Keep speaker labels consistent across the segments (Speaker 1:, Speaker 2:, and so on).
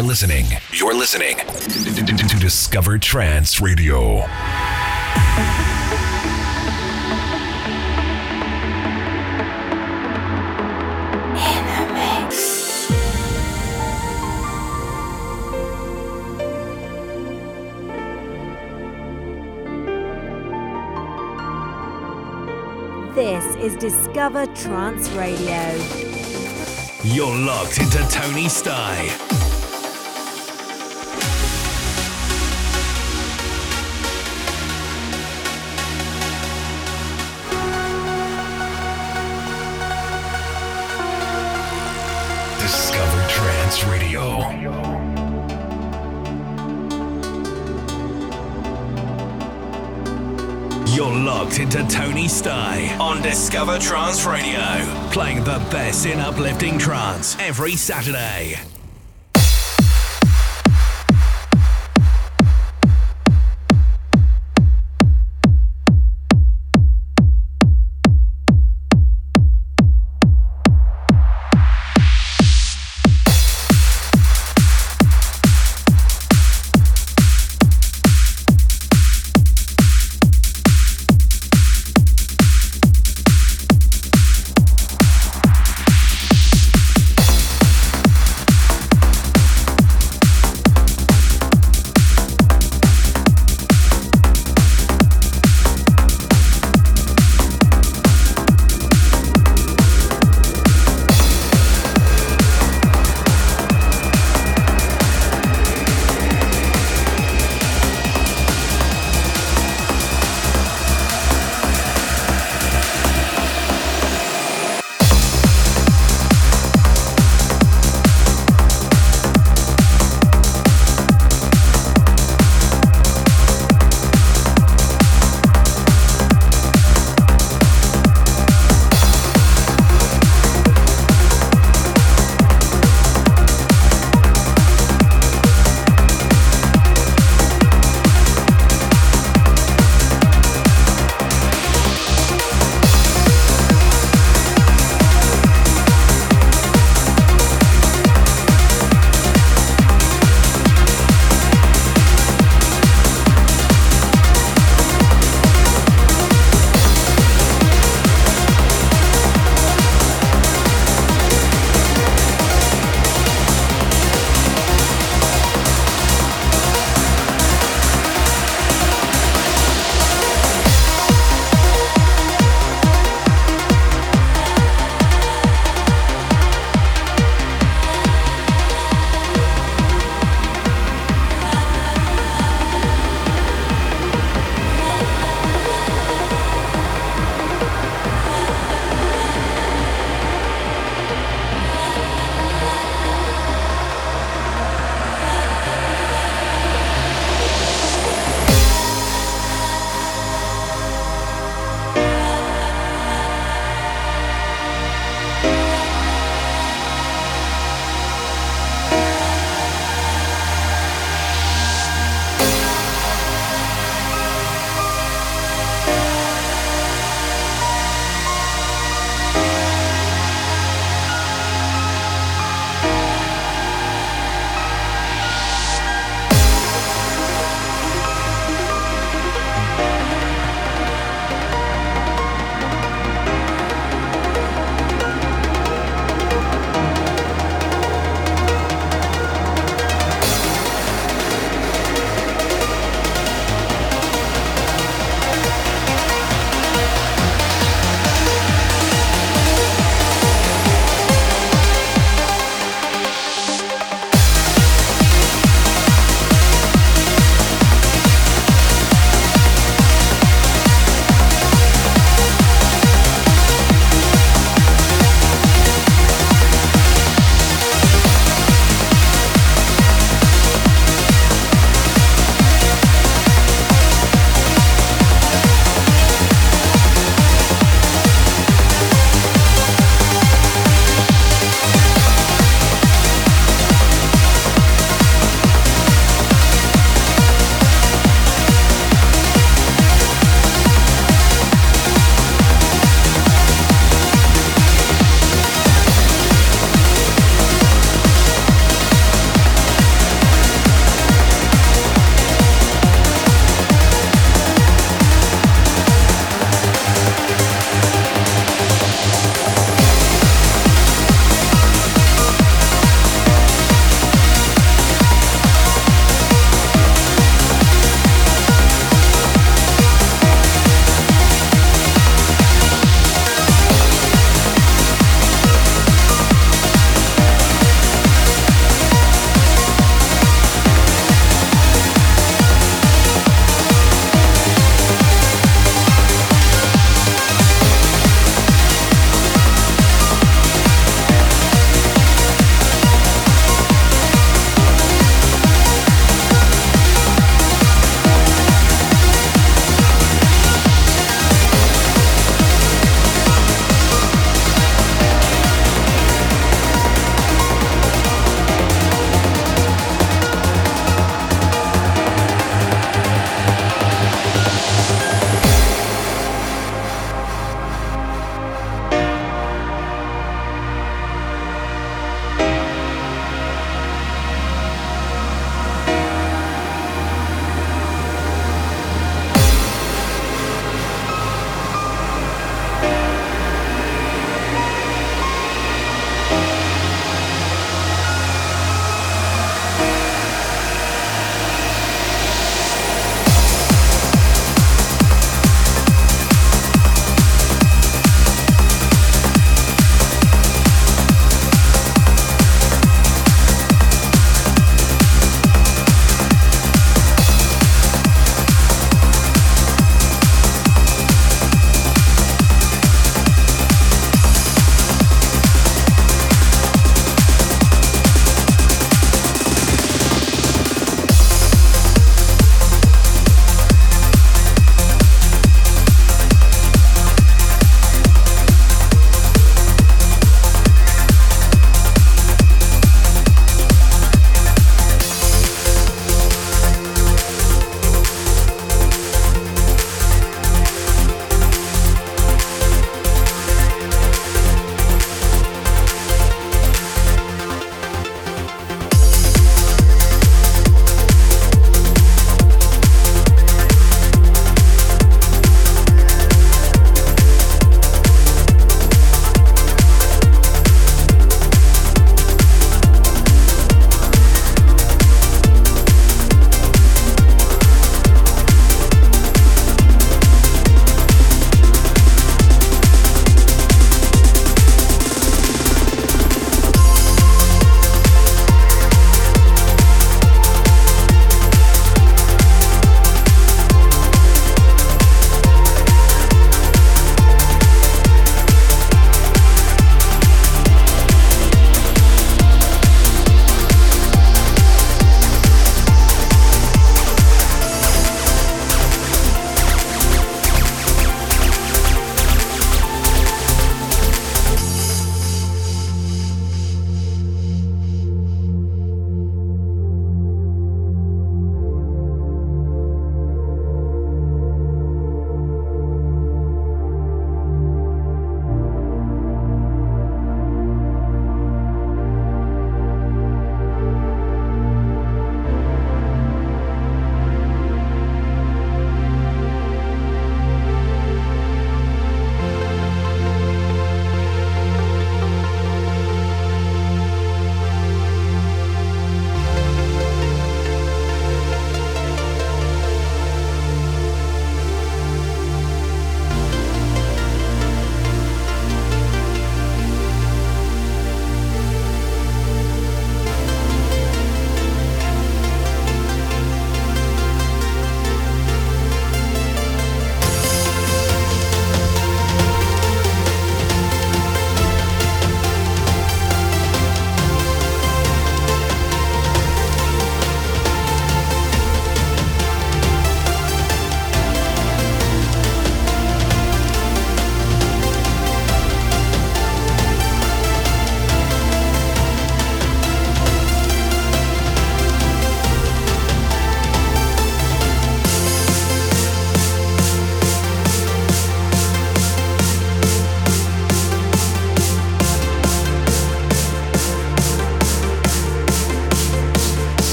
Speaker 1: You're listening. You're listening to Discover Trance Radio.
Speaker 2: This is Discover Trance Radio.
Speaker 1: You're locked into Tony Sty. Radio. You're locked into Tony Sty on Discover Trance Radio, playing the best in uplifting trance every Saturday.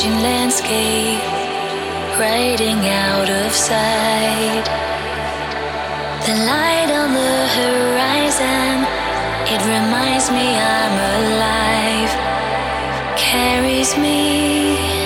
Speaker 3: changing landscape, riding out of sight. The light on the horizon, it reminds me I'm alive, carries me.